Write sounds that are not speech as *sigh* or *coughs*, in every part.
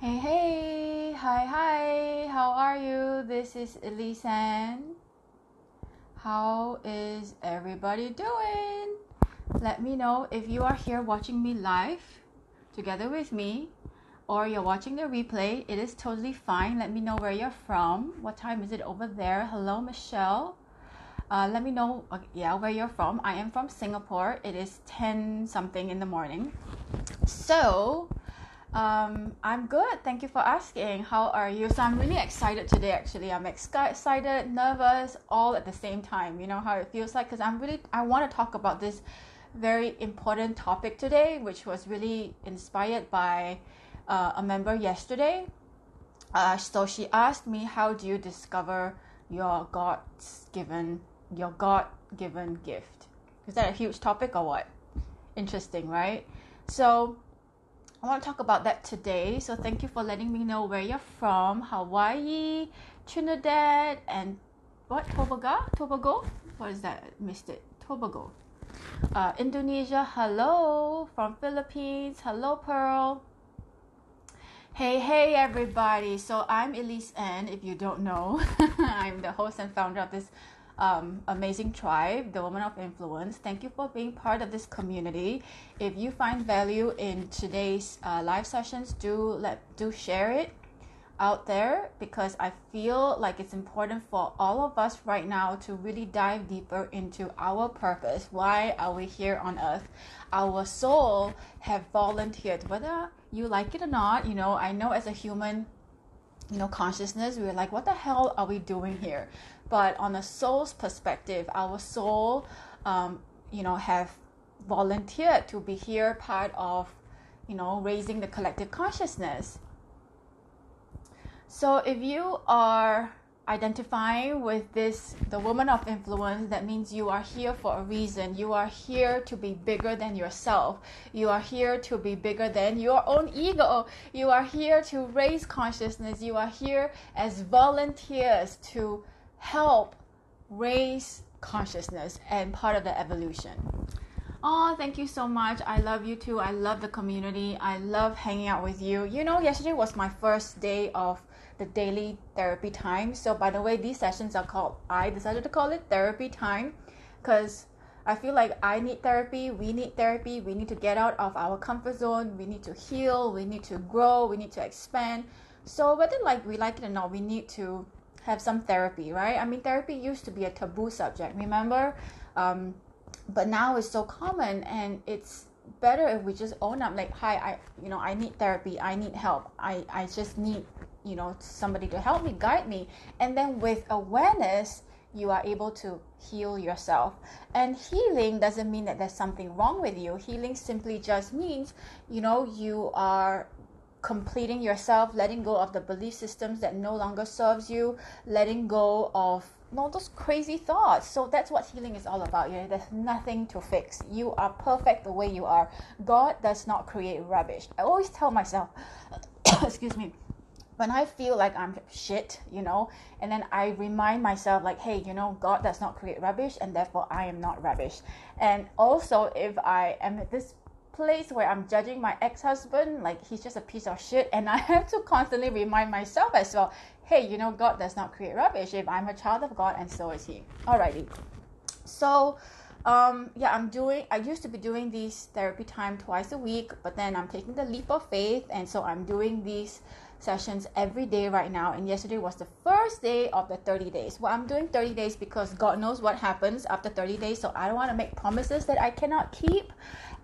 Hey, hey, hi, hi, how are you? This is Elisan. How is everybody doing? Let me know if you are here watching me live together with me or you're watching the replay. It is totally fine. Let me know where you're from. What time is it over there? Hello, Michelle. Uh, let me know, uh, yeah, where you're from. I am from Singapore. It is 10 something in the morning. So, um, I'm good. Thank you for asking. How are you? So I'm really excited today. Actually, I'm excited, nervous, all at the same time. You know how it feels like because I'm really I want to talk about this very important topic today, which was really inspired by uh, a member yesterday. Uh, so she asked me, "How do you discover your God's given your God given gift?" Is that a huge topic or what? Interesting, right? So I want to talk about that today. So thank you for letting me know where you're from. Hawaii, Trinidad, and what? Tobago? Tobago? What is that? Missed it. Tobago. Uh, Indonesia, hello. From Philippines, hello, Pearl. Hey, hey, everybody. So I'm Elise N, if you don't know. *laughs* I'm the host and founder of this um, amazing tribe, the Woman of Influence. Thank you for being part of this community. If you find value in today's uh, live sessions, do let do share it out there because I feel like it's important for all of us right now to really dive deeper into our purpose. Why are we here on earth? Our soul have volunteered, whether you like it or not. You know, I know as a human, you know, consciousness, we're like, what the hell are we doing here? But on a soul's perspective, our soul, um, you know, have volunteered to be here, part of, you know, raising the collective consciousness. So if you are identifying with this, the woman of influence, that means you are here for a reason. You are here to be bigger than yourself. You are here to be bigger than your own ego. You are here to raise consciousness. You are here as volunteers to help raise consciousness and part of the evolution. Oh, thank you so much. I love you too. I love the community. I love hanging out with you. You know, yesterday was my first day of the daily therapy time. So, by the way, these sessions are called, I decided to call it therapy time because I feel like I need therapy. We need therapy. We need to get out of our comfort zone. We need to heal. We need to grow. We need to expand. So, whether like we like it or not, we need to have some therapy, right? I mean, therapy used to be a taboo subject, remember? Um, but now it's so common, and it's better if we just own up. Like, hi, I, you know, I need therapy. I need help. I, I just need, you know, somebody to help me, guide me, and then with awareness, you are able to heal yourself. And healing doesn't mean that there's something wrong with you. Healing simply just means, you know, you are completing yourself, letting go of the belief systems that no longer serves you, letting go of all those crazy thoughts. So that's what healing is all about. Know, there's nothing to fix. You are perfect the way you are. God does not create rubbish. I always tell myself, *coughs* excuse me, when I feel like I'm shit, you know, and then I remind myself, like, hey, you know, God does not create rubbish, and therefore I am not rubbish. And also, if I am at this place where I'm judging my ex-husband like he's just a piece of shit and I *laughs* have to constantly remind myself as well, hey, you know, God does not create rubbish if I'm a child of God and so is he. Alrighty. So um, yeah, I'm doing I used to be doing these therapy time twice a week, but then I'm taking the leap of faith and so I'm doing these sessions every day right now and yesterday was the first day of the 30 days well i'm doing 30 days because god knows what happens after 30 days so i don't want to make promises that i cannot keep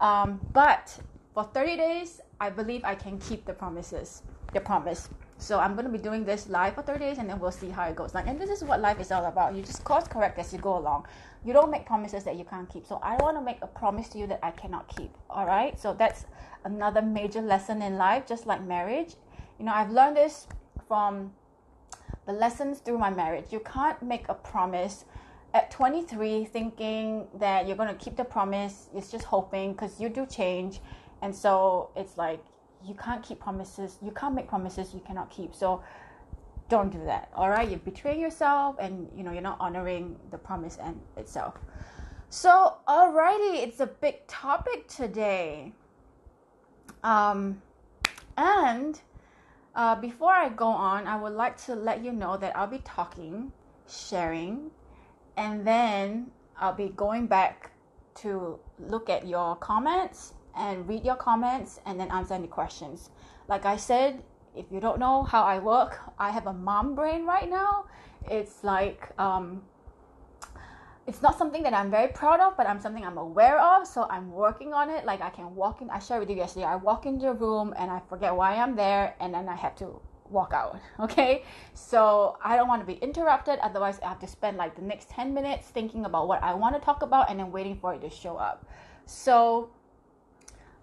um, but for 30 days, I believe I can keep the promises, the promise. So I'm going to be doing this live for 30 days and then we'll see how it goes. Like, and this is what life is all about. You just course correct as you go along. You don't make promises that you can't keep. So I want to make a promise to you that I cannot keep. All right. So that's another major lesson in life, just like marriage. You know, I've learned this from the lessons through my marriage. You can't make a promise at 23 thinking that you're going to keep the promise. It's just hoping because you do change. And so it's like you can't keep promises. You can't make promises you cannot keep. So don't do that all right you betray yourself and you know you're not honoring the promise and itself. So alrighty it's a big topic today. Um and Uh, before I go on, I would like to let you know that I'll be talking, sharing, and then I'll be going back to look at your comments and read your comments and then answer any questions. Like I said, if you don't know how I work, I have a mom brain right now. It's like um, it's not something that I'm very proud of, but I'm something I'm aware of. So I'm working on it. Like I can walk in. I shared with you yesterday. I walk into a room and I forget why I'm there, and then I have to walk out. *laughs* Okay. So I don't want to be interrupted. Otherwise, I have to spend like the next ten minutes thinking about what I want to talk about and then waiting for it to show up. So,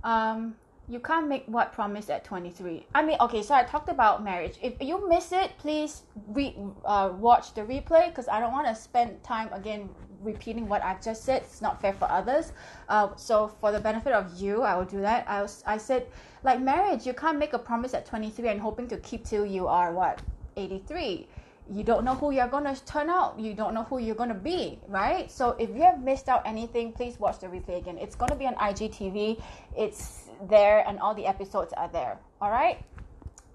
um, you can't make what promise at 23 i mean okay so i talked about marriage if you miss it please re- uh, watch the replay because i don't want to spend time again repeating what i've just said it's not fair for others uh, so for the benefit of you i will do that I, was, I said like marriage you can't make a promise at 23 and hoping to keep till you are what 83 you don't know who you're to turn out. You don't know who you're to be, right? So if you have missed out anything, please watch the replay again. It's to be on IGTV. It's there and all the episodes are there. All right?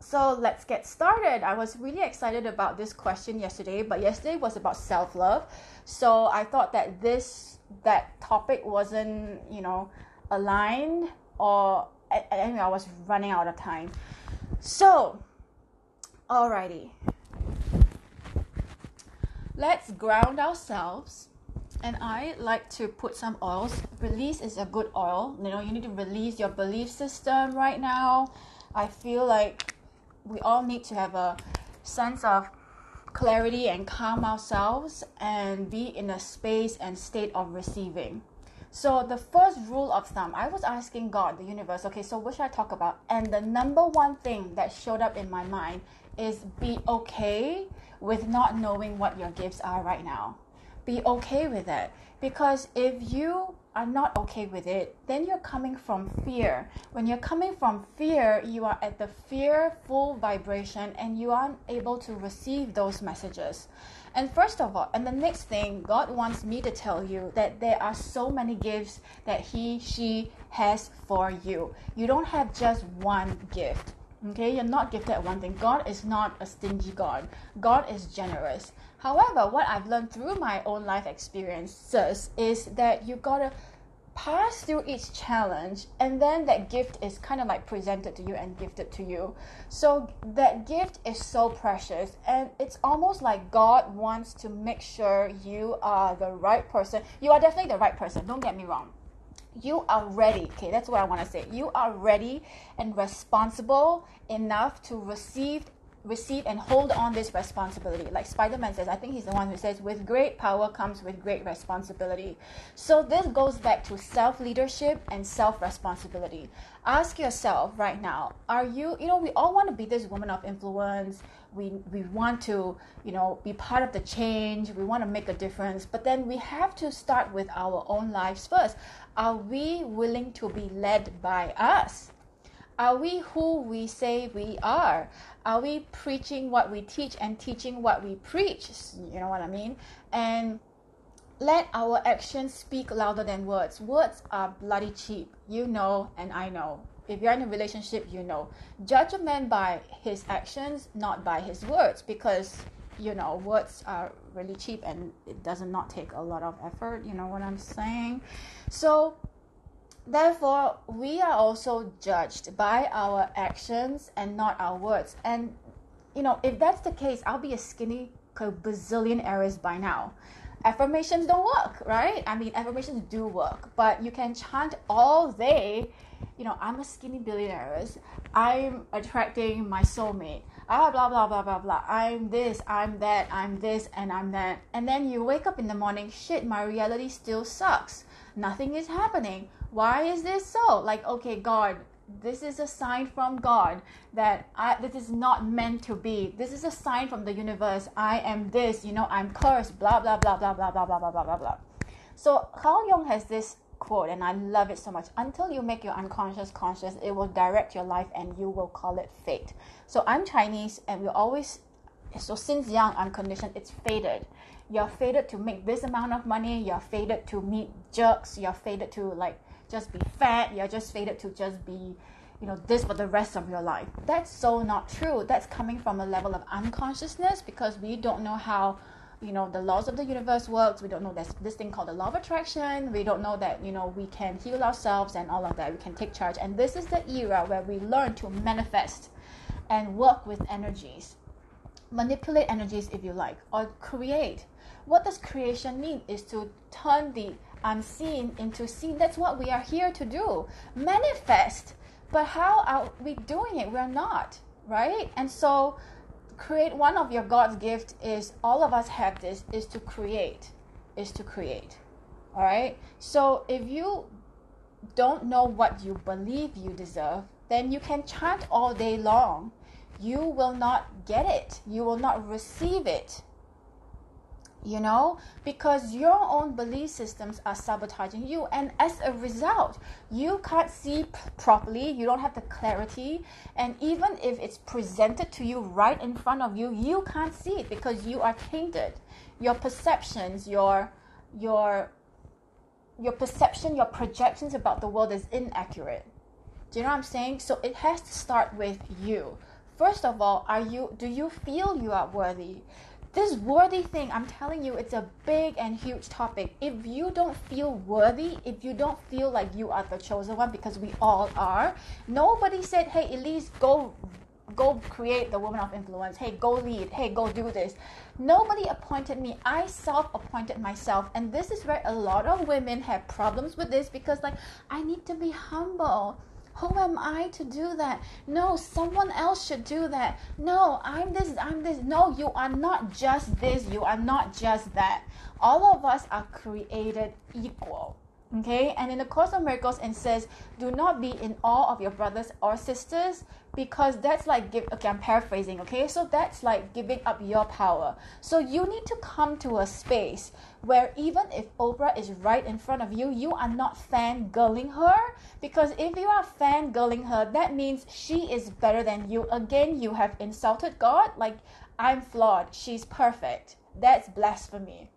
So let's get started. I was really excited about this question yesterday, but yesterday was about self-love. So I thought that this that topic wasn't, you know, aligned or anyway, I was running out of time. So, alrighty let's ground ourselves and I like to put some oils. Release is a good oil. You know, you need to release your belief system right now. I feel like we all need to have a sense of clarity and calm ourselves and be in a space and state of receiving. So the first rule of thumb, I was asking God, the universe, okay, so what should I talk about? And the number one thing that showed up in my mind is be okay with not knowing what your gifts are right now. Be okay with it. Because if you are not okay with it, then you're coming from fear. When you're coming from fear, you are at the fearful vibration and you aren't able to receive those messages. And first of all, and the next thing, God wants me to tell you that there are so many gifts that He, she has for you. You don't have just one gift. Okay, you're not gifted at one thing. God is not a stingy God. God is generous. However, what I've learned through my own life experiences is that you gotta pass through each challenge and then that gift is kind of like presented to you and gifted to you. So that gift is so precious and it's almost like God wants to make sure you are the right person. You are definitely the right person, don't get me wrong you are ready. Okay, that's what I want to say. You are ready and responsible enough to receive receive and hold on this responsibility. Like Spider-Man says, I think he's the one who says, with great power comes with great responsibility. So this goes back to self-leadership and self-responsibility. Ask yourself right now, are you, you know, we all want to be this woman of influence. We we want to, you know, be part of the change. We want to make a difference. But then we have to start with our own lives first. Are we willing to be led by us? Are we who we say we are? Are we preaching what we teach and teaching what we preach? You know what I mean? And let our actions speak louder than words. Words are bloody cheap. You know, and I know. If you're in a relationship, you know. Judge a man by his actions, not by his words, because you know words are really cheap and it does not take a lot of effort. You know what I'm saying? So Therefore, we are also judged by our actions and not our words. And, you know, if that's the case, I'll be a skinny bazillion errors by now. Affirmations don't work, right? I mean, affirmations do work, but you can chant all day, you know, I'm a skinny billionaire. I'm attracting my soulmate. Ah, blah, blah, blah, blah, blah. I'm this, I'm that, I'm this, and I'm that. And then you wake up in the morning, shit, my reality still sucks. Nothing is happening why is this so? Like, okay, God, this is a sign from God that I, this is not meant to be. This is a sign from the universe. I am this, you know, I'm cursed, blah, blah, blah, blah, blah, blah, blah, blah, blah, blah, blah. So Carl Jung has this quote, and I love it so much. Until you make your unconscious conscious, it will direct your life and you will call it fate. So I'm Chinese, and we always, so since young, I'm it's fated. You're fated to make this amount of money, you're fated to meet jerks, you're fated to like just be fat. You're just fated to just be, you know this for the rest of your life. That's so not true. That's coming from a level of unconsciousness because we don't know how you know the laws of the universe works. We don't know there's this thing called the law of attraction. We don't know that you know we can heal ourselves and all of that. We can take charge. And this is the era where we learn to manifest and work with energies. Manipulate energies if you like or create. What does creation mean is to turn the unseen into seen that's what we are here to do. Manifest. But how are we doing it? We're not right? And so create one of your God's gift is all of us have this is to create is to create all right? So if you don't know what you believe you deserve then you can chant all day long. You will not get it. You will not receive it you know? Because your own belief systems are sabotaging you and as a result you can't see p- properly you don't have the clarity and even if it's presented to you right in front of you you can't see it because you are tainted. Your perceptions your your your perception your projections about the world is inaccurate. Do you know what i'm saying? So it has to start with you. First of all are you do you feel you are worthy this worthy thing, I'm telling you, it's a big and huge topic. If you don't feel worthy, if you don't feel like you are the chosen one, because we all are, nobody said, hey, Elise, go go create the woman of influence. Hey, go lead. Hey, go do this. Nobody appointed me. I self appointed myself. And this is where a lot of women have problems with this because, like, I need to be humble. Who am I to do that? No, someone else should do that. No, I'm this, I'm this. No, you are not just this, you are not just that. All of us are created equal. Okay, and in the Course of Miracles, it says, Do not be in awe of your brothers or sisters because that's like give okay i'm paraphrasing okay? So that's like giving up your power. So you need to come to a space where even if oprah is right in front of you you are not fangirling her because if you are fangirling her that means she is better than you. Again you have insulted god. Like i'm flawed. She's perfect. That's blasphemy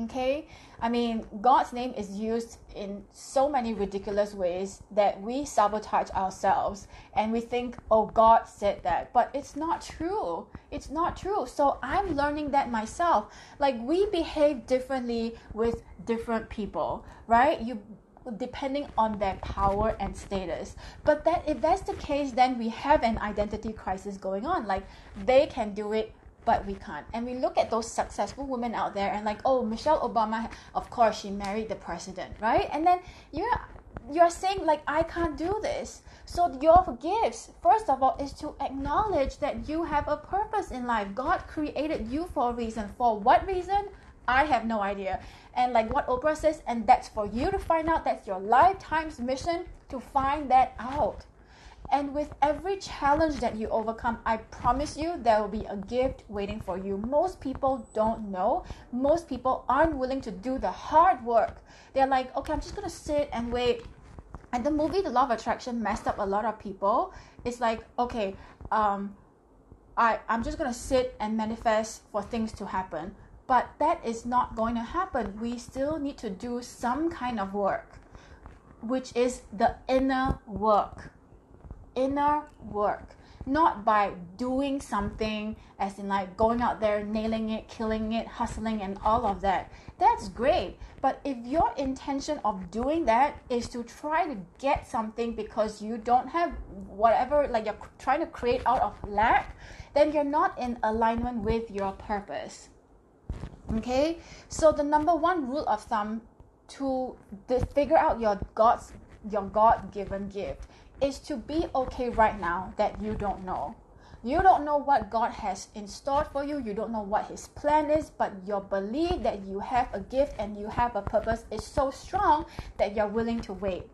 okay? I mean god's name is used in so many ridiculous ways that we sabotage ourselves and we think oh god said that. But it's not true. It's not true. So i'm learning that myself. Like we behave differently with different people right? You depending on their power and status. But that if that's the case, then we have an identity crisis going on. Like they can do it, but we can't. And we look at those successful women out there and like, oh, Michelle Obama, of course, she married the president, right? And then you're you're saying like, I can't do this. So your gifts, first of all, is to acknowledge that you have a purpose in life. God created you for a reason. For what reason? I have no idea. And like what Oprah says, and that's for you to find out. That's your lifetime's mission to find that out. And with every challenge that you overcome, I promise you there will be a gift waiting for you. Most people don't know. Most people aren't willing to do the hard work. They're like, okay, I'm just going to sit and wait. And the movie The Law of Attraction messed up a lot of people. It's like, okay, um, I, I'm just going to sit and manifest for things to happen. But that is not going to happen. We still need to do some kind of work, which is the inner work inner work. Not by doing something as in like going out there nailing it killing it hustling and all of that. That's great. But if your intention of doing that is to try to get something because you don't have whatever like you're trying to create out of lack then you're not in alignment with your purpose. Okay? So the number one rule of thumb to figure out your god's your god-given gift is to be okay right now that you don't know. You don't know what God has in store for you. You don't know what His plan is, but your belief that you have a gift and you have a purpose is so strong that you're willing to wait.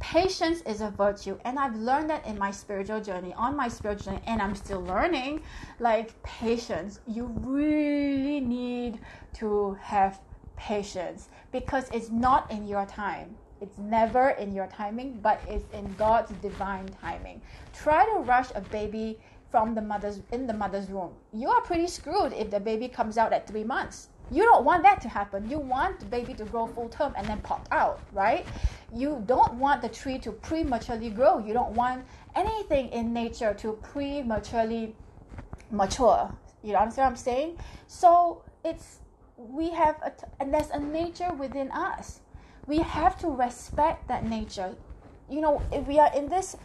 Patience is a virtue, and I've learned that in my spiritual journey, on my spiritual journey, and I'm still learning. Like patience, you really need to have patience because it's not in your time it's never in your timing, but it's in God's divine timing. Try to rush a baby from the mother's in the mother's womb. You are pretty screwed if the baby comes out at three months. You don't want that to happen. You want the baby to grow full term and then pop out, right? You don't want the tree to prematurely grow. You don't want anything in nature to prematurely mature. You understand what I'm saying? So it's we have a, and there's a nature within us. We have to respect that nature. You know, if we are in this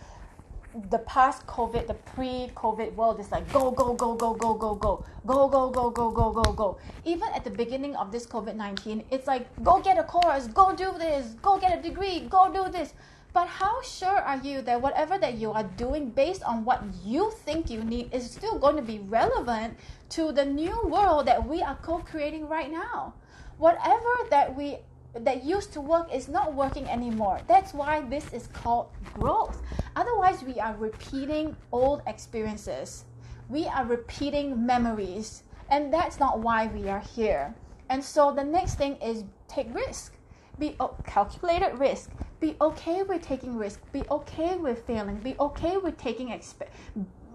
the past COVID, the pre-COVID world is like go, go, go, go, go, go, go, go, go, go, go, go, go, go. Even at the beginning of this COVID nineteen, it's like go get a course, go do this, go get a degree, go do this. But how sure are you that whatever that you are doing based on what you think you need is still going to be relevant to the new world that we are co-creating right now? Whatever that we that used to work is not working anymore. That's why this is called growth. Otherwise, we are repeating old experiences. We are repeating memories. And that's not why we are here. And so the next thing is take risk. Be oh, calculated risk. Be okay with taking risk. Be okay with failing. Be okay with taking exp-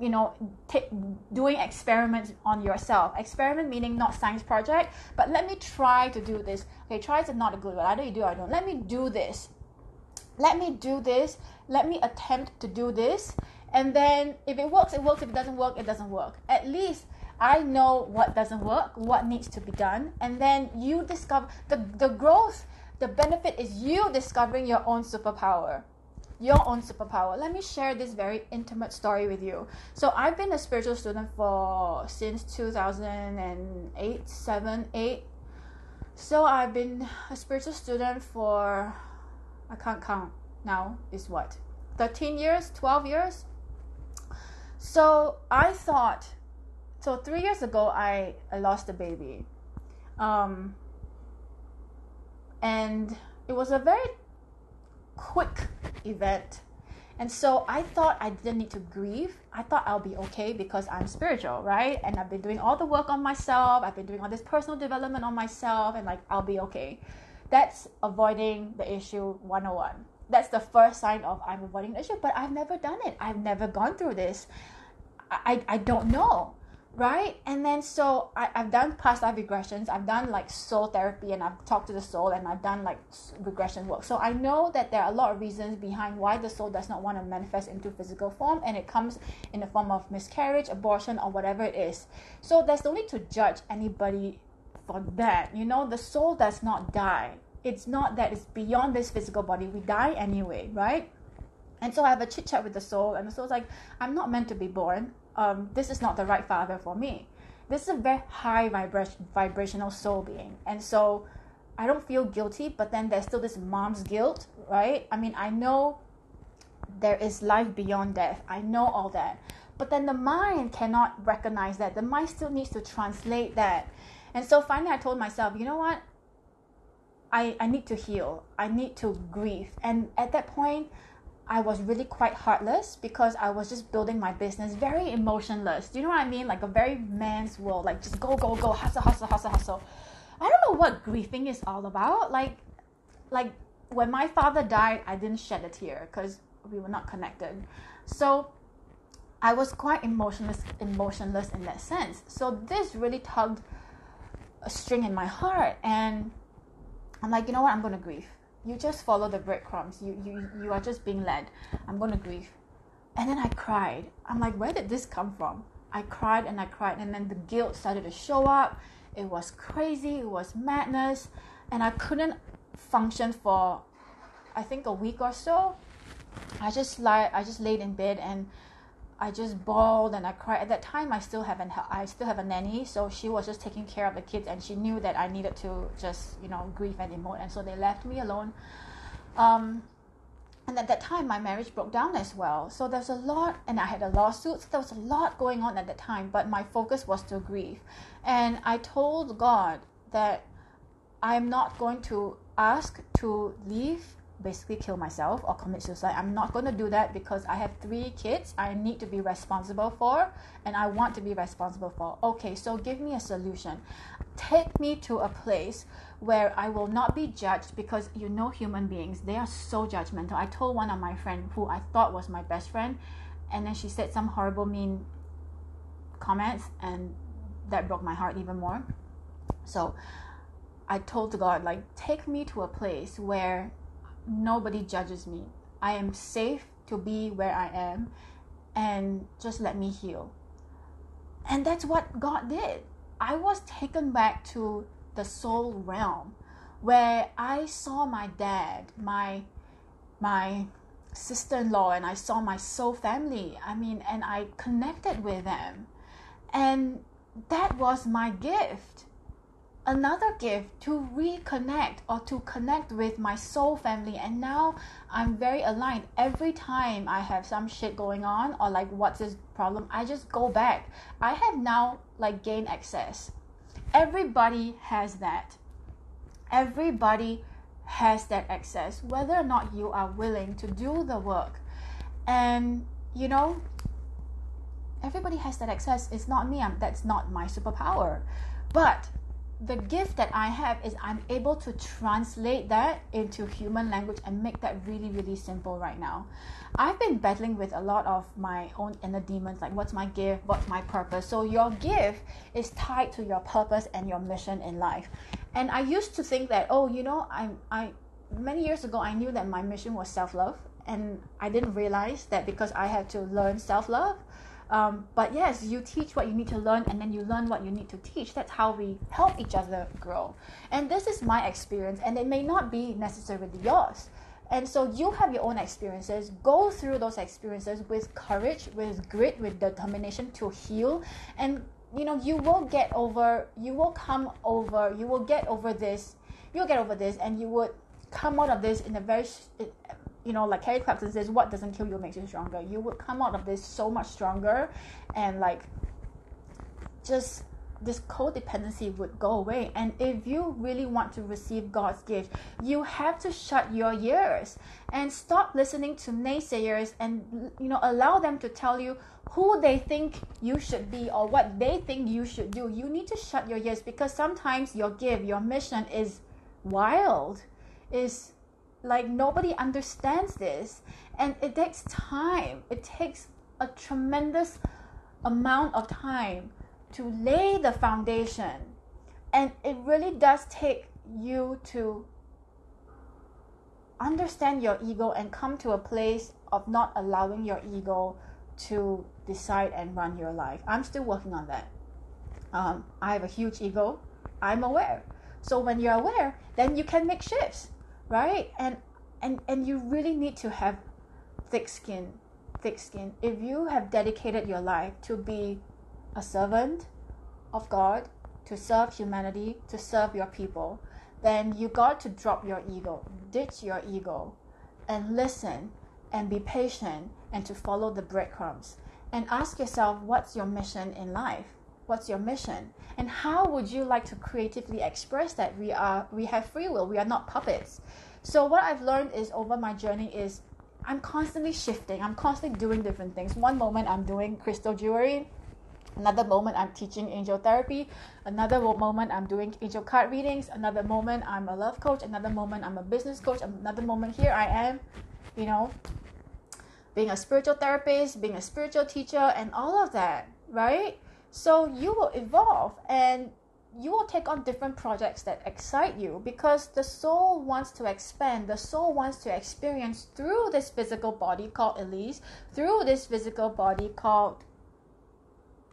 you know, t- doing experiments on yourself. Experiment meaning not science project, but let me try to do this. Okay, try is not a good word. Either you do or I don't. Let me do this. Let me do this. Let me attempt to do this. And then if it works, it works. If it doesn't work, it doesn't work. At least I know what doesn't work, what needs to be done, and then you discover the, the growth, the benefit is you discovering your own superpower your own superpower. Let me share this very intimate story with you. So I've been a spiritual student for since 2008, 7, 8. So I've been a spiritual student for I can't count now is what? 13 years, 12 years. So I thought so 3 years ago I, I lost a baby. Um and it was a very quick event. And so I thought I didn't need to grieve. I thought I'll be okay because I'm spiritual, right? And I've been doing all the work on myself. I've been doing all this personal development on myself, and like, I'll be okay. That's avoiding the issue 101. That's the first sign of I'm avoiding the issue, but I've never done it. I've never gone through this. I, I don't know right? And then so I, i've done past life regressions. I've done like soul therapy and i've talked to the soul and i've done like regression work. So i know that there are a lot of reasons behind why the soul does not want to manifest into physical form and it comes in the form of miscarriage abortion or whatever it is. So there's no need to judge anybody for that. You know the soul does not die. It's not that it's beyond this physical body. We die anyway right? And so I have a chit chat with the soul, and the soul's like, I'm not meant to be born um, this is not the right father for me. This is a very high vibration, vibrational soul being. And so I don't feel guilty, but then there's still this mom's guilt, right? I mean, I know there is life beyond death. I know all that. But then the mind cannot recognize that. The mind still needs to translate that. And so finally, I told myself, you know what? I, I need to heal. I need to grieve. And at that point, I was really quite heartless because I was just building my business very emotionless. Do you know what I mean? Like a very man's world, like just go, go, go, hustle, hustle, hustle, hustle. I don't know what grieving is all about. Like, like when my father died, I didn't shed a tear because we were not connected. So I was quite emotionless, emotionless in that sense. So this really tugged a string in my heart, and I'm like, you know what? I'm gonna grieve you just follow the breadcrumbs. You you you are just being led. I'm gonna grieve. And then I cried. I'm like, where did this come from? I cried and I cried, and then the guilt started to show up. It was crazy. It was madness, and I couldn't function for, I think, a week or so. I just lie. I just laid in bed and I just bawled and I cried. At that time, I still haven't. I still have a nanny, so she was just taking care of the kids, and she knew that I needed to just you know grieve and emote, and so they left me alone. Um, and at that time, my marriage broke down as well. So there's a lot, and I had a lawsuit. So there was a lot going on at that time, but my focus was to grieve, and I told God that I'm not going to ask to leave basically kill myself or commit suicide. I'm not going to do that because I have three kids I need to be responsible for and I want to be responsible for. Okay, so give me a solution. Take me to a place where I will not be judged because you know human beings, they are so judgmental. I told one of my friends who I thought was my best friend and then she said some horrible mean comments and that broke my heart even more. So I told God, like, take me to a place where nobody judges me. I am safe to be where I am and just let me heal. And that's what God did. I was taken back to the soul realm where I saw my dad, my my sister-in-law and I saw my soul family. I mean, and I connected with them. And that was my gift another gift to reconnect or to connect with my soul family. And now i'm very aligned. Every time i have some shit going on or like what's this problem i just go back. I have now like gained access. Everybody has that. Everybody has that access whether or not you are willing to do the work. And you know everybody has that access. It's not me. I'm, that's not my superpower. But the gift that I have is I'm able to translate that into human language and make that really, really simple right now. I've been battling with a lot of my own inner demons, like what's my gift, what's my purpose. So your gift is tied to your purpose and your mission in life. And I used to think that, oh, you know, I'm I many years ago I knew that my mission was self-love and I didn't realize that because I had to learn self-love um, but yes, you teach what you need to learn and then you learn what you need to teach. That's how we help each other grow. And this is my experience, and it may not be necessarily yours. And so you have your own experiences. Go through those experiences with courage, with grit, with determination to heal. And you know, you will get over, you will come over, you will get over this, you'll get over this, and you would come out of this in a very you know, like Harry Clapton says, what doesn't kill you makes you stronger. You would come out of this so much stronger and like just this codependency would go away. And if you really want to receive God's gift, you have to shut your ears and stop listening to naysayers and you know allow them to tell you who they think you should be or what they think you should do. You need to shut your ears because sometimes your gift, your mission is wild, is like nobody understands this, and it takes time. It takes a tremendous amount of time to lay the foundation. And it really does take you to understand your ego and come to a place of not allowing your ego to decide and run your life. I'm still working on that. Um, I have a huge ego. I'm aware. So when you're aware, then you can make shifts right? And and and you really need to have thick skin thick skin. If you have dedicated your life to be a servant of god to serve humanity to serve your people then you got to drop your ego ditch your ego and listen and be patient and to follow the breadcrumbs. And ask yourself what's your mission in life? What's your mission and how would you like to creatively express that we are we have free will we are not puppets so what I've learned is over my journey is I'm constantly shifting. I'm constantly doing different things. One moment I'm doing crystal jewelry. Another moment I'm teaching angel therapy. Another moment I'm doing angel card readings. Another moment I'm a love coach. Another moment I'm a business coach. Another moment here I am, you know, being a spiritual therapist, being a spiritual teacher, and all of that, right? So you will evolve and you will take on different projects that excite you because the soul wants to expand. The soul wants to experience through this physical body called Elise, through this physical body called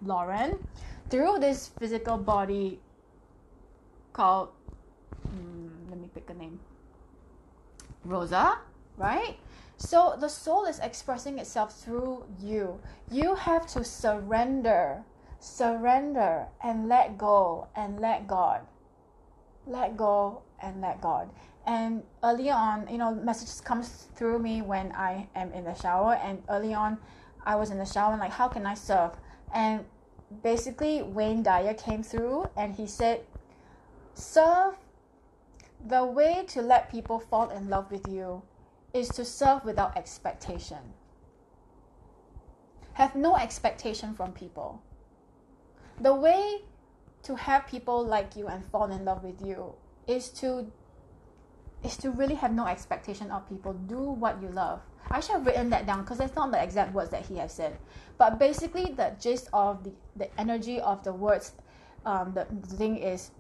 Lauren, through this physical body called, hmm, let me pick a name, Rosa, right? So the soul is expressing itself through you. You have to surrender surrender and let go and let God. Let go and let God. And early on, you know, messages comes through me when I am in the shower. And early on, I was in the shower and like, how can I serve? And basically, Wayne Dyer came through and he said, serve. The way to let people fall in love with you is to serve without expectation. Have no expectation from people the way to have people like you and fall in love with you is to is to really have no expectation of people. Do what you love. I should have written that down because that's not the exact words that he has said. But basically, the gist of the, the energy of the words, um, the, the thing is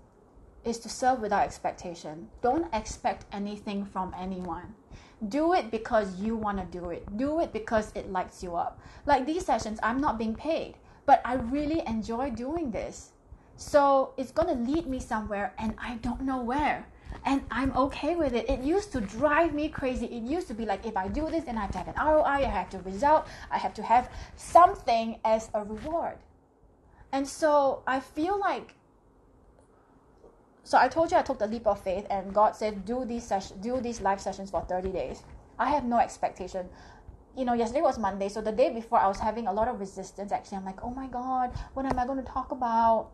is to serve without expectation. Don't expect anything from anyone. Do it because you want to do it. Do it because it lights you up. Like these sessions, I'm not being paid, but I really enjoy doing this. So it's going to lead me somewhere and I don't know where. And I'm okay with it. It used to drive me crazy. It used to be like if I do this, then I have to have an ROI, I have to result, I have to have something as a reward. And so I feel like so I told you I took the leap of faith and God said do these sessions do these live sessions for 30 days. I have no expectation. You know, yesterday was Monday, so the day before I was having a lot of resistance actually. I'm like, oh my god, what am I going to talk about?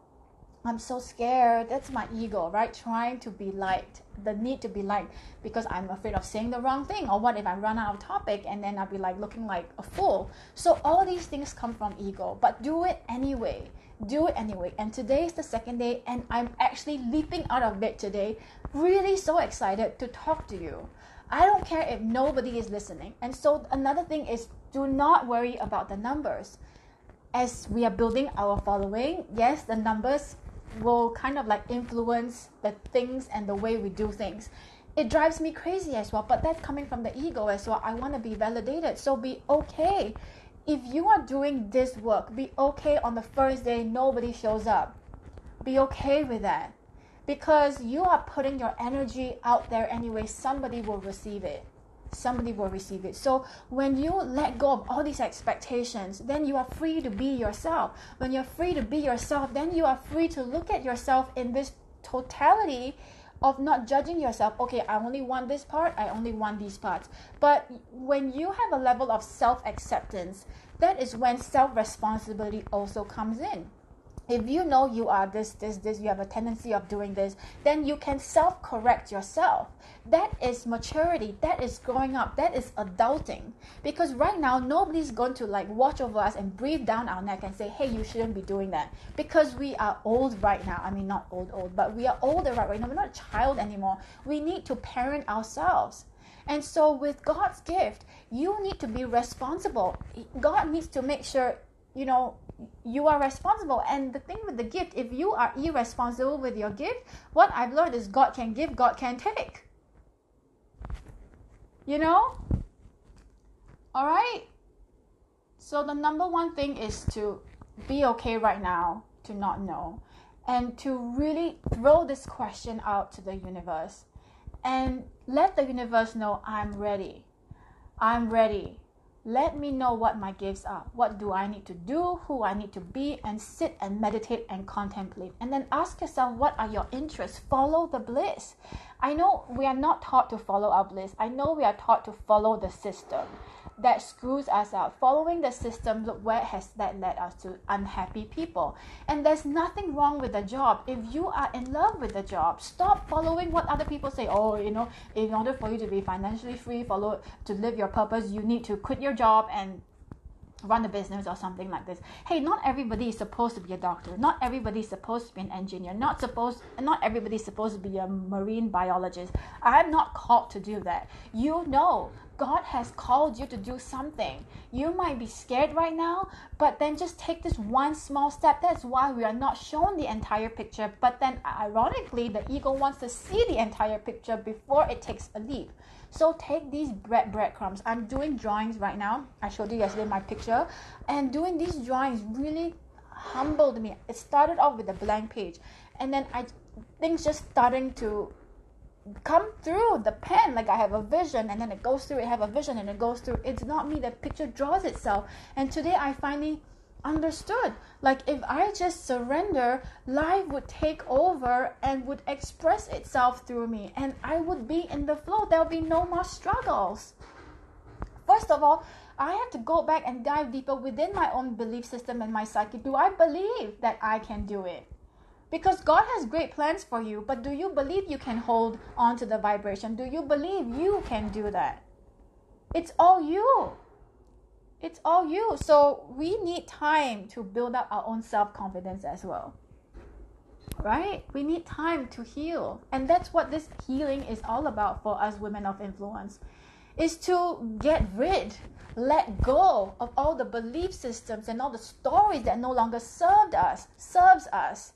I'm so scared. That's my ego, right? Trying to be liked, the need to be liked because I'm afraid of saying the wrong thing. Or what if I run out of topic and then I'll be like looking like a fool? So all these things come from ego, but do it anyway do it anyway. And today is the second day, and I'm actually leaping out of bed today, really so excited to talk to you. I don't care if nobody is listening. And so, another thing is do not worry about the numbers. As we are building our following, yes, the numbers will kind of like influence the things and the way we do things. It drives me crazy as well, but that's coming from the ego as well. I want to be validated. So be okay if you are doing this work, be okay on the first day nobody shows up. Be okay with that. Because you are putting your energy out there anyway, somebody will receive it. Somebody will receive it. So when you let go of all these expectations, then you are free to be yourself. When you're free to be yourself, then you are free to look at yourself in this totality of not judging yourself okay i only want this part i only want these parts but when you have a level of self acceptance that is when self responsibility also comes in if you know you are this, this, this, you have a tendency of doing this, then you can self correct yourself. That is maturity. That is growing up. That is adulting. Because right now, nobody's going to like watch over us and breathe down our neck and say, hey, you shouldn't be doing that. Because we are old right now. I mean, not old, old, but we are older right now. We're not a child anymore. We need to parent ourselves. And so, with God's gift, you need to be responsible. God needs to make sure, you know, you are responsible. And the thing with the gift, if you are irresponsible with your gift, what I've learned is God can give, God can take. You know? All right? So the number one thing is to be okay right now, to not know, and to really throw this question out to the universe and let the universe know I'm ready. I'm ready. Let me know what my gifts are. What do I need to do? Who I need to be? And sit and meditate and contemplate. And then ask yourself, what are your interests? Follow the bliss. I know we are not taught to follow our bliss. I know we are taught to follow the system that screws us out. Following the system, where has that led us to unhappy people. And there's nothing wrong with the job. If you are in love with the job, stop following what other people say. Oh, you know, in order for you to be financially free, follow to live your purpose, you need to quit your job and run a business or something like this. Hey, not everybody is supposed to be a doctor. Not everybody is supposed to be an engineer. Not supposed not everybody is supposed to be a marine biologist. I'm not called to do that. You know, God has called you to do something. You might be scared right now, but then just take this one small step. That's why we are not shown the entire picture. But then ironically, the ego wants to see the entire picture before it takes a leap. So take these bread breadcrumbs. I'm doing drawings right now. I showed you yesterday my picture. And doing these drawings really humbled me. It started off with a blank page. And then I things just starting to come through the pen like i have a vision and then it goes through it have a vision and it goes through it's not me the picture draws itself and today i finally understood. Like if I just surrender, life would take over and would express itself through me, and I would be in the flow. There'll be no more struggles. First of all, I have to go back and dive deeper within my own belief system and my psyche. Do I believe that I can do it? Because God has great plans for you, but do you believe you can hold on to the vibration? Do you believe you can do that? It's all you it's all you. So we need time to build up our own self confidence as well. Right? We need time to heal. And that's what this healing is all about for us women of influence. Is to get rid, let go of all the belief systems and all the stories that no longer served us, serves us.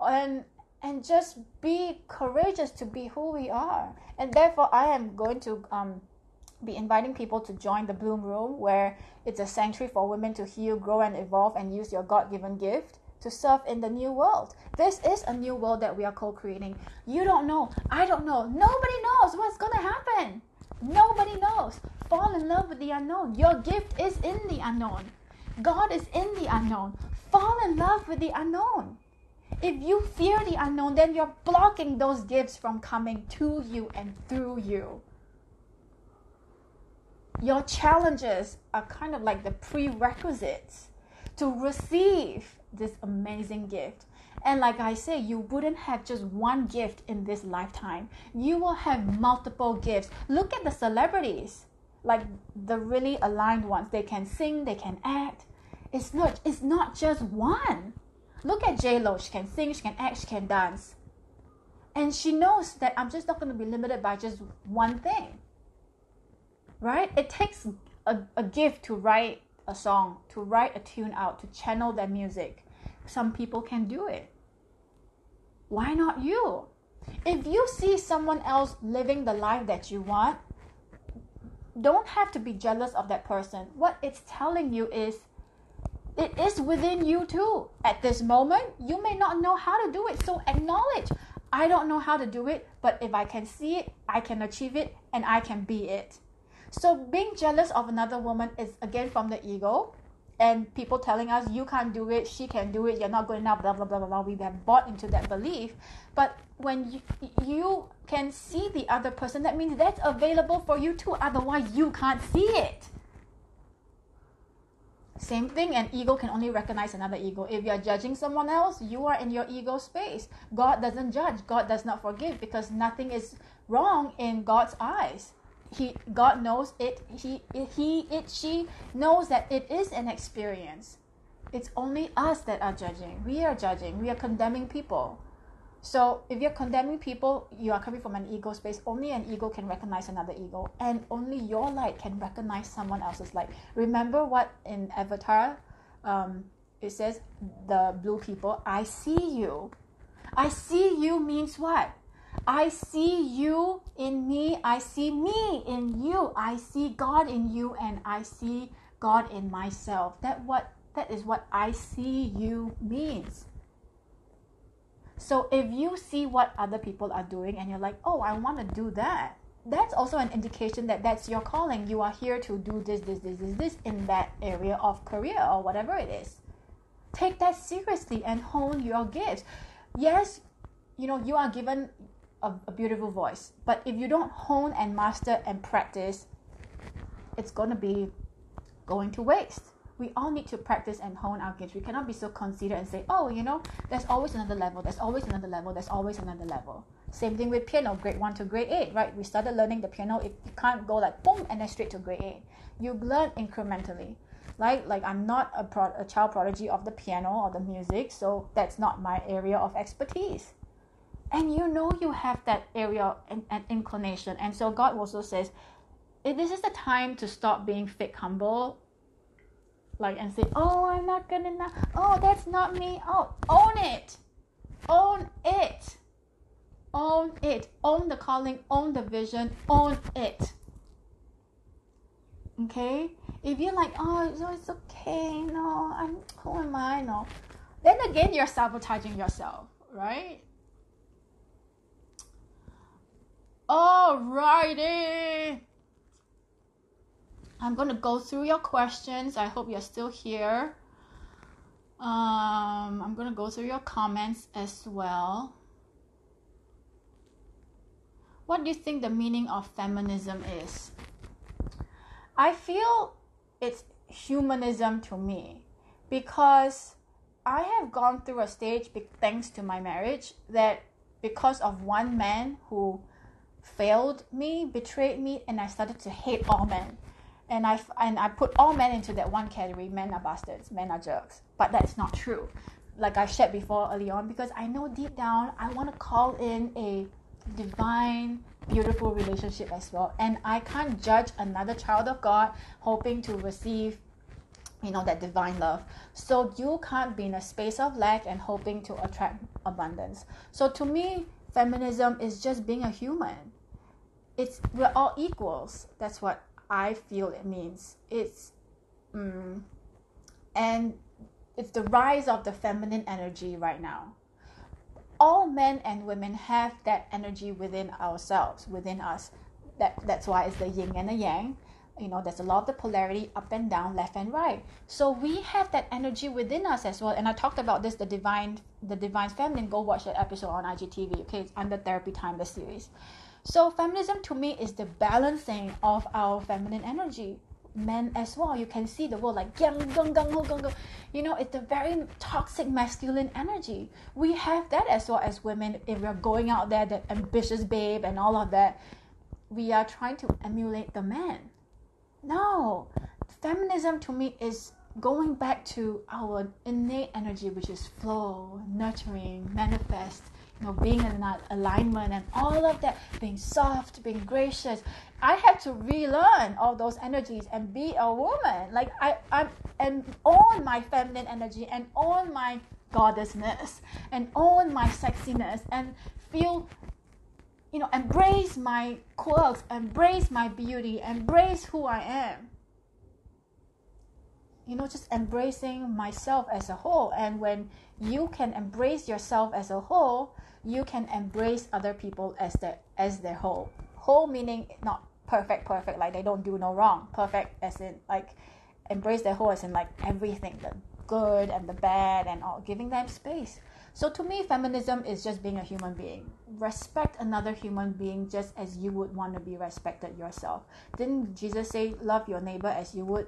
And and just be courageous to be who we are. And therefore, I am going to um, be inviting people to join the Bloom Room, where it's a sanctuary for women to heal, grow, and evolve and use your God given gift to serve in the new world. This is a new world that we are co creating. You don't know. I don't know. Nobody knows what's going to happen. Nobody knows. Fall in love with the unknown. Your gift is in the unknown. God is in the unknown. Fall in love with the unknown. If you fear the unknown, then you're blocking those gifts from coming to you and through you. Your challenges are kind of like the prerequisites to receive this amazing gift. And like I say, you wouldn't have just one gift in this lifetime. You will have multiple gifts. Look at the celebrities, like the really aligned ones. They can sing, they can act. It's not it's not just one. Look at J Lo. She can sing, she can act, she can dance. And she knows that I'm just not going to be limited by just one thing. Right? It takes a, a gift to write a song, to write a tune out, to channel that music. Some people can do it. Why not you? If you see someone else living the life that you want, don't have to be jealous of that person. What it's telling you is it is within you too. At this moment, you may not know how to do it. So acknowledge, I don't know how to do it, but if I can see it, I can achieve it, and I can be it. So being jealous of another woman is again from the ego and people telling us you can't do it, she can do it, you're not good enough, blah blah blah blah blah. We have bought into that belief. But when you, you can see the other person, that means that's available for you too. Otherwise, you can't see it. Same thing, an ego can only recognize another ego. If you're judging someone else, you are in your ego space. God doesn't judge, God does not forgive because nothing is wrong in God's eyes. He god knows it he he it she knows that it is an experience. It's only us that are judging. We are judging. We are condemning people so if you're condemning people you are coming from an ego space only an ego can recognize another ego and only your light can recognize someone else's light remember what in avatar um, it says the blue people i see you i see you means what I see you in me. I see me in you. I see God in you and I see God in myself. That what that is what I see you means. So if you see what other people are doing and you're like, "Oh, I want to do that." That's also an indication that that's your calling. You are here to do this this this this this in that area of career or whatever it is. Take that seriously and hone your gifts. Yes, you know, you are given a, a beautiful voice. But if you don't hone and master and practice, it's going to be going to waste. We all need to practice and hone our gifts. We cannot be so conceited and say, oh, you know, there's always another level, there's always another level, there's always another level. Same thing with piano, grade 1 to grade 8, right? We started learning the piano. You can't go like boom and then straight to grade 8. You learn incrementally. Like, like I'm not a, pro- a child prodigy of the piano or the music, so that's not my area of expertise and you know you have that area and, and inclination and so god also says this is the time to stop being fake humble like and say oh i'm not good enough oh that's not me oh own it own it own it own the calling own the vision own it. Okay? If you're like oh it's, it's okay no i'm who am i no? Then again you're sabotaging yourself right? Alrighty. I'm going to go through your questions. I hope you're still here. Um, I'm going to go through your comments as well. What do you think the meaning of feminism is? I feel it's humanism to me because I have gone through a stage, thanks to my marriage, that because of one man who failed me, betrayed me, and I started to hate all men. And I, and I put all men into that one category men are bastards, men are jerks. But that's not true. Like I shared before early on, because I know deep down I want to call in a divine, beautiful relationship as well. And I can't judge another child of God hoping to receive you know that divine love so you can't be in a space of lack and hoping to attract abundance so to me feminism is just being a human it's we're all equals that's what i feel it means. It's um, and it's the rise of the feminine energy right now all men and women have that energy within ourselves within us. That that's why it's the yin and the yang. You know there's a lot of the polarity up and down left and right. So we have that energy within us as well. And i talked about this the divine the divine feminine. Go watch that episode on igtv okay? It's under therapy time the series so feminism to me is the balancing of our feminine energy. Men as well you can see the word like gang, gang, gang, gang, gang. you know it's a very toxic masculine energy. We have that as well as women if we're going out there that ambitious babe and all of that. We are trying to emulate the man. No, feminism to me is going back to our innate energy, which is flow, nurturing, manifest, know, being in alignment and all of that, being soft, being gracious. I had to relearn all those energies and be a woman. Like I, I'm and own my feminine energy and own my goddessness and own my sexiness and feel you know, embrace my quirks, embrace my beauty, embrace who I am. You know, just embracing myself as a whole. And when you can embrace yourself as a whole, you can embrace other people as their as their whole. Whole meaning not perfect, perfect, like they don't do no wrong. Perfect as in like embrace their whole as in like everything, the good and the bad and all, giving them space so to me, feminism is just being a human being. Respect another human being just as you would want to be respected yourself. Didn't Jesus say, love your neighbor as you would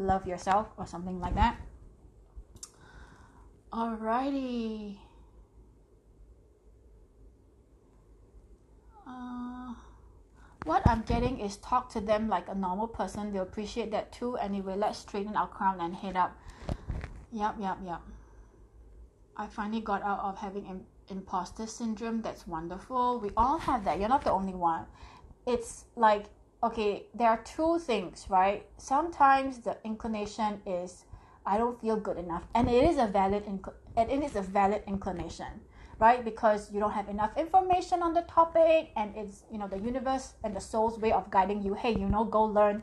love yourself or something like that? Alrighty. Uh, what I'm getting is talk to them like a normal person. They'll appreciate that too. Anyway, let's straighten our crown and head up. Yep, yep, yep. I finally got out of having Im- imposter syndrome. That's wonderful. We all have that. You're not the only one. It's like, okay, there are two things, right? Sometimes the inclination is, I don't feel good enough. And it is a valid, inc- and it is a valid inclination, right? Because you don't have enough information on the topic and it's, you know, the universe and the soul's way of guiding you. Hey, you know, go learn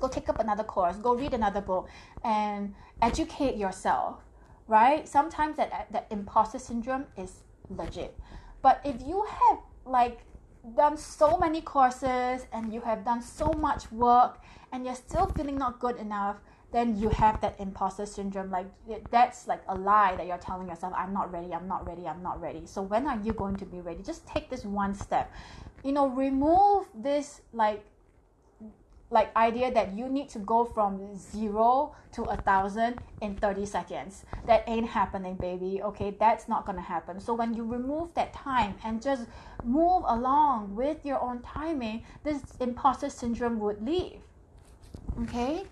go take up another course, go read another book, and educate yourself right? Sometimes that that imposter syndrome is legit. But if you have like done so many courses and you have done so much work and you're still feeling not good enough, then you have that imposter syndrome. Like that's like a lie that you're telling yourself, I'm not ready, I'm not ready, I'm not ready. So when are you going to be ready? Just take this one step. You know, remove this like like idea that you need to go from zero to a thousand in 30 seconds. That ain't happening baby okay? That's not gonna happen. So when you remove that time and just move along with your own timing this imposter syndrome would leave okay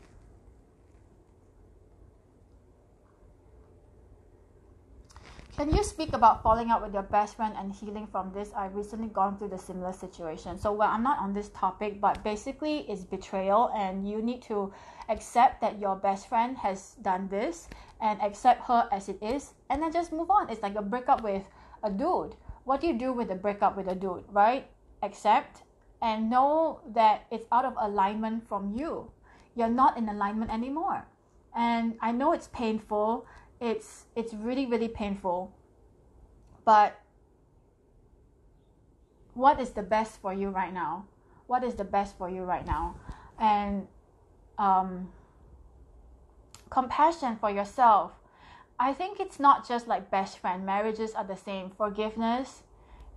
Can you speak about falling out with your best friend and healing from this? I've recently gone through the similar situation. So, well, I'm not on this topic, but basically, it's betrayal, and you need to accept that your best friend has done this and accept her as it is, and then just move on. It's like a breakup with a dude. What do you do with a breakup with a dude, right? Accept and know that it's out of alignment from you. You're not in alignment anymore. And I know it's painful it's it's really really painful. But what is the best for you right now? What is the best for you right now? And um, compassion for yourself. I think it's not just like best friend. Marriages are the same. Forgiveness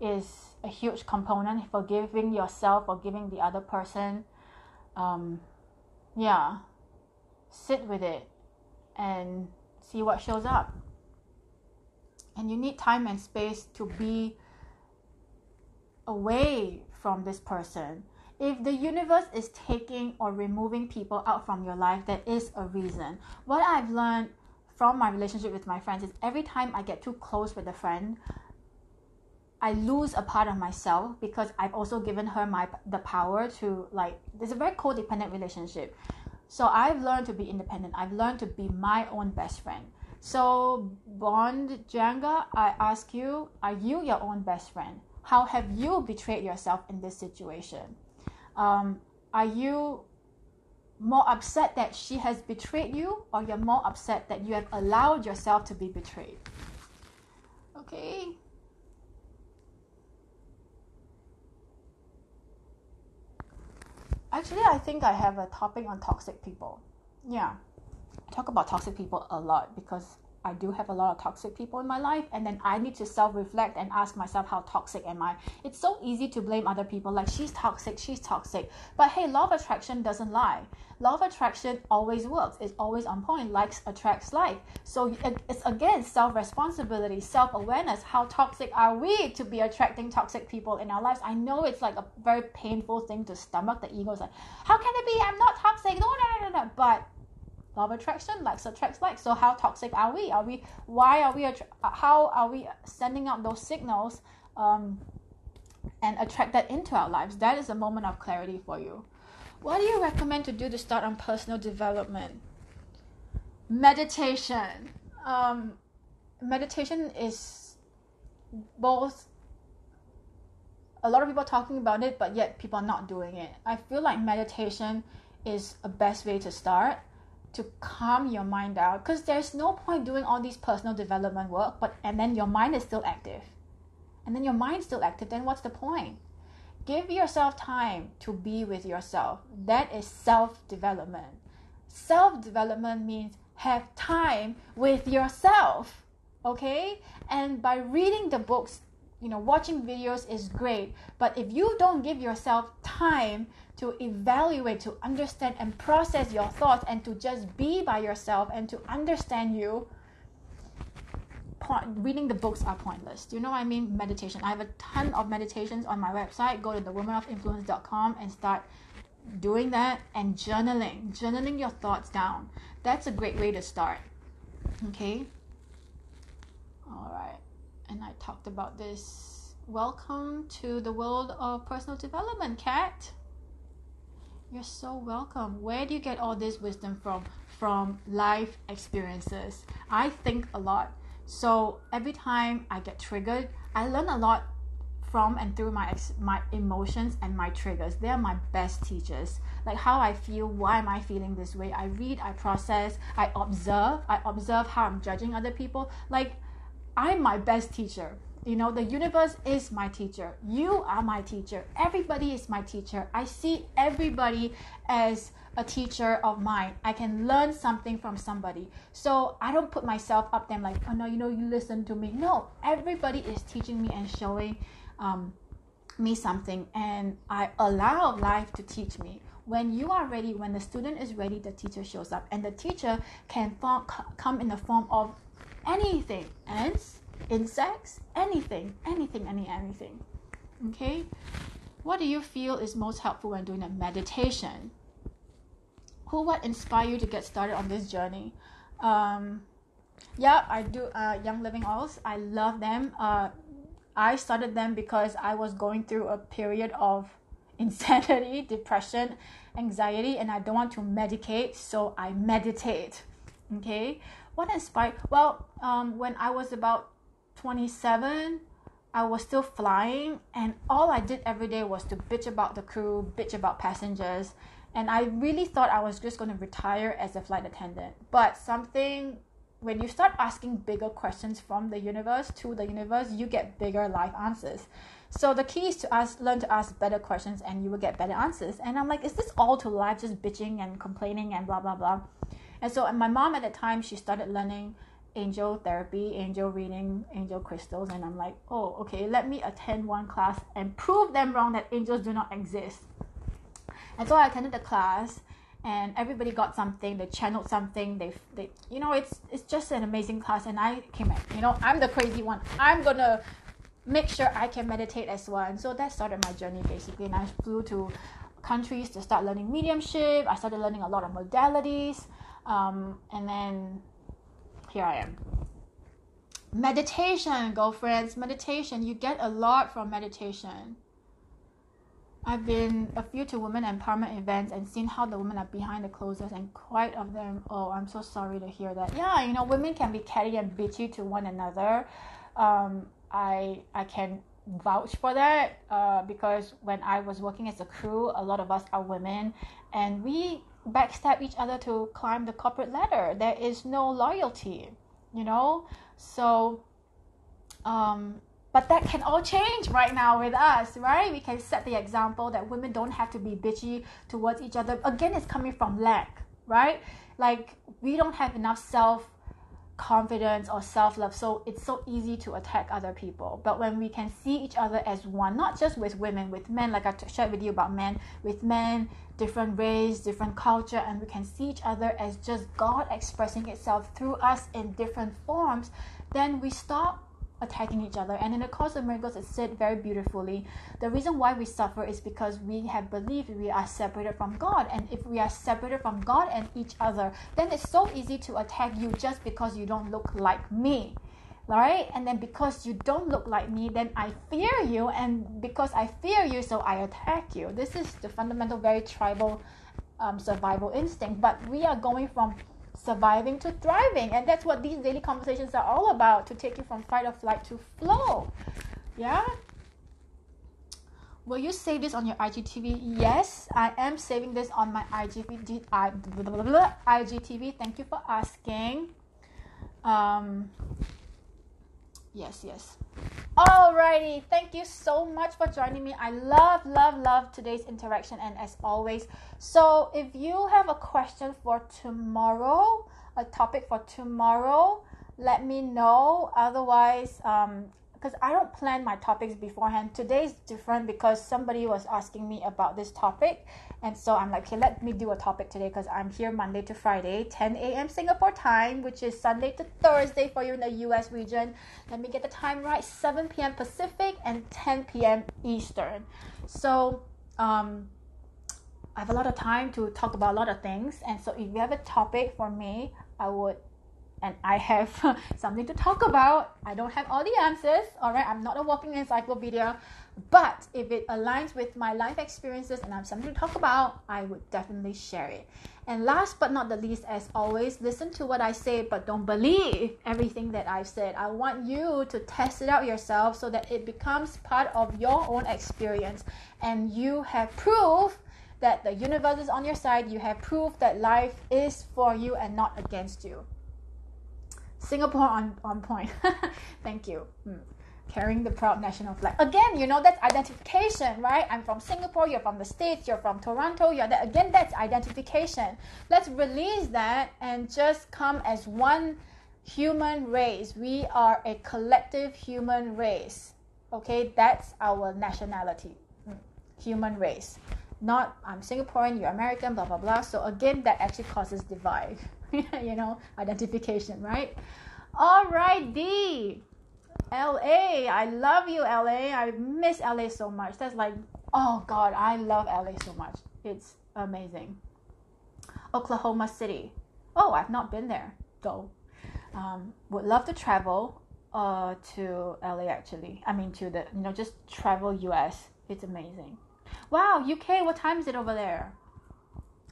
is a huge component forgiving yourself forgiving the other person. Um, yeah. Sit with it and see what shows up. And you need time and space to be away from this person. If the universe is taking or removing people out from your life, there is a reason. What I've learned from my relationship with my friends is every time I get too close with a friend, I lose a part of myself because I've also given her my the power to like. There's a very codependent relationship So I've learned to be independent. I've learned to be my own best friend. So Bond Janga, I ask you, are you your own best friend? How have you betrayed yourself in this situation? Um, are you more upset that she has betrayed you, or you're more upset that you have allowed yourself to be betrayed? Okay. Actually, I think I have a topic on toxic people. Yeah. I talk about toxic people a lot because I do have a lot of toxic people in my life, and then I need to self reflect and ask myself, how toxic am I? It's so easy to blame other people, like she's toxic, she's toxic. But hey, law of attraction doesn't lie. Law of attraction always works, it's always on point. Likes attracts like. So it's again self responsibility, self awareness. How toxic are we to be attracting toxic people in our lives? I know it's like a very painful thing to stomach. The ego is like, how can it be? I'm not toxic. No, no, no, no, no. But law of attraction likes attracts like so how toxic are we? Are we why are we how are we sending out those signals um, and attract that into our lives? That is a moment of clarity for you. What do you recommend to do to start on personal development? Meditation. Um, meditation is both a lot of people talking about it but yet people are not doing it. I feel like meditation is a best way to start to calm your mind down. Because there's no point doing all these personal development work but and then your mind is still active. And then your mind's still active then what's the point? Give yourself time to be with yourself. That is self development self development means have time with yourself okay? And by reading the books you know watching videos is great but if you don't give yourself time to evaluate to understand and process your thoughts and to just be by yourself and to understand you point, reading the books are pointless. Do you know what i mean? Meditation. I have a ton of meditations on my website. Go to thewomanofInfluence.com and start doing that and journaling journaling your thoughts down. That's a great way to start. Okay? All right and I talked about this. Welcome to the world of personal development, Kat. You're so welcome. Where do you get all this wisdom from? From life experiences. I think a lot. So every time I get triggered, I learn a lot from and through my ex- my emotions and my triggers. They are my best teachers. Like how I feel, why am I feeling this way? I read, I process, I observe. I observe how I'm judging other people. Like I'm my best teacher. You know, the universe is my teacher. You are my teacher. Everybody is my teacher. I see everybody as a teacher of mine. I can learn something from somebody. So I don't put myself up there like, oh no, you know, you listen to me. No, everybody is teaching me and showing um, me something, and I allow life to teach me. When you are ready, when the student is ready, the teacher shows up, and the teacher can form, come in the form of anything ants insects anything anything any anything. Okay? What do you feel is most helpful when doing a meditation? Who what inspire you to get started on this journey? Um, yeah i do uh, young living oils i love them. Uh, i started them because i was going through a period of *laughs* insanity depression anxiety and i don't want to medicate so i meditate. Okay? What inspired well um, when i was about 27 i was still flying and all i did every day was to bitch about the crew bitch about passengers and i really thought i was just going to retire as a flight attendant. But something when you start asking bigger questions from the universe to the universe you get bigger life answers. So the key is to ask learn to ask better questions and you will get better answers. And i'm like is this all to life just bitching and complaining and blah blah blah? And so my mom at the time, she started learning angel therapy, angel reading, angel crystals. And I'm like, oh, okay, let me attend one class and prove them wrong that angels do not exist. And so I attended the class and everybody got something they channeled something they, they you know it's it's just an amazing class and i came back you know i'm the crazy one i'm gonna make sure i can meditate as well and so that started my journey basically and i flew to countries to start learning mediumship i started learning a lot of modalities um, and then here I am. Meditation, girlfriends, meditation. You get a lot from meditation. I've been a few to women empowerment events and seen how the women are behind the closers and quite of them oh I'm so sorry to hear that. Yeah, you know, women can be catty and bitchy to one another. Um, I I can vouch for that uh, because when I was working as a crew, a lot of us are women and we backstab each other to climb the corporate ladder. There is no loyalty, you know? So um but that can all change right now with us, right? We can set the example that women don't have to be bitchy towards each other. Again, it's coming from lack, right? Like we don't have enough self confidence or self love, so it's so easy to attack other people. But when we can see each other as one, not just with women, with men, like I shared with you about men, with men, different race, different culture, and we can see each other as just God expressing itself through us in different forms, then we stop attacking each other. And in the Course of Miracles, it said very beautifully the reason why we suffer is because we have believed we are separated from God. And if we are separated from God and each other, then it's so easy to attack you just because you don't look like me. Right? And then because you don't look like me, then I fear you. And because I fear you, so I attack you. This is the fundamental, very tribal um, survival instinct. But we are going from surviving to thriving. And that's what these daily conversations are all about to take you from fight or flight to flow. Yeah? Will you save this on your IGTV? Yes, I am saving this on my IGTV. IGTV. Thank you for asking. Um, yes, yes. Alrighty, thank you so much for joining me. I love, love, love today's interaction, and as always, so if you have a question for tomorrow, a topic for tomorrow, let me know. Otherwise, um, because I don't plan my topics beforehand. Today's different because somebody was asking me about this topic, and so I'm like, okay, let me do a topic today because I'm here Monday to Friday, 10 a.m. Singapore time, which is Sunday to Thursday for you in the US region. Let me get the time right 7 p.m. Pacific and 10 p.m. Eastern. So, um, I have a lot of time to talk about a lot of things, and so if you have a topic for me, I would and I have *laughs* something to talk about. I don't have all the answers, all right? I'm not a walking encyclopedia, but if it aligns with my life experiences and I have something to talk about, I would definitely share it. And last but not the least, as always, listen to what I say, but don't believe everything that I've said. I want you to test it out yourself so that it becomes part of your own experience and you have proof that the universe is on your side. You have proof that life is for you and not against you. Singapore on, on point. *laughs* Thank you. Hmm. Carrying the proud national flag. Again, you know, that's identification, right? I'm from Singapore, you're from the States, you're from Toronto, you're that. Again, that's identification. Let's release that and just come as one human race. We are a collective human race. Okay, that's our nationality. Hmm. Human race. Not I'm Singaporean, you're American, blah blah blah. So again, that actually causes divide. *laughs* you know, identification, right? All right, D. LA. I love you, LA. I miss LA so much. That's like, oh God, I love LA so much. It's amazing. Oklahoma City. Oh, I've not been there though. Um, would love to travel uh, to LA actually. I mean, to the, you know, just travel US. It's amazing. Wow, UK, what time is it over there?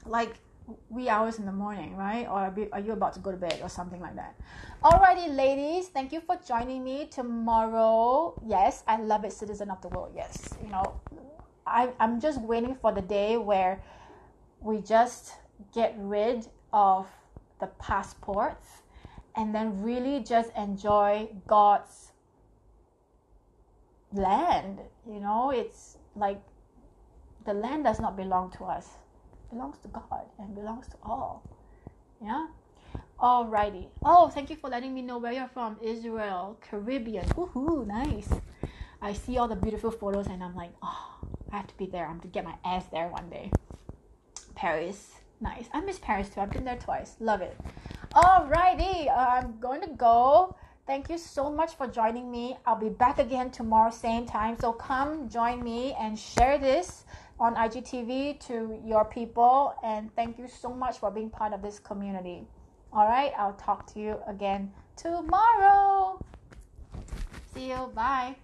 Like wee hours in the morning, right? Or are you about to go to bed or something like that? Alrighty, ladies, thank you for joining me tomorrow. Yes, I love it, citizen of the world. Yes, you know, I, I'm just waiting for the day where we just get rid of the passports and then really just enjoy God's land. You know, it's like the land does not belong to us belongs to God and belongs to all. Yeah? Alrighty. Oh, thank you for letting me know where you're from. Israel, Caribbean. Woohoo, nice. I see all the beautiful photos and I'm like, oh, I have to be there. I'm to get my ass there one day. Paris, nice. I miss Paris too. I've been there twice. Love it. Alrighty, I'm going to go. Thank you so much for joining me. I'll be back again tomorrow, same time. So come join me and share this on IGTV to your people. And thank you so much for being part of this community. All right, I'll talk to you again tomorrow. See you. Bye.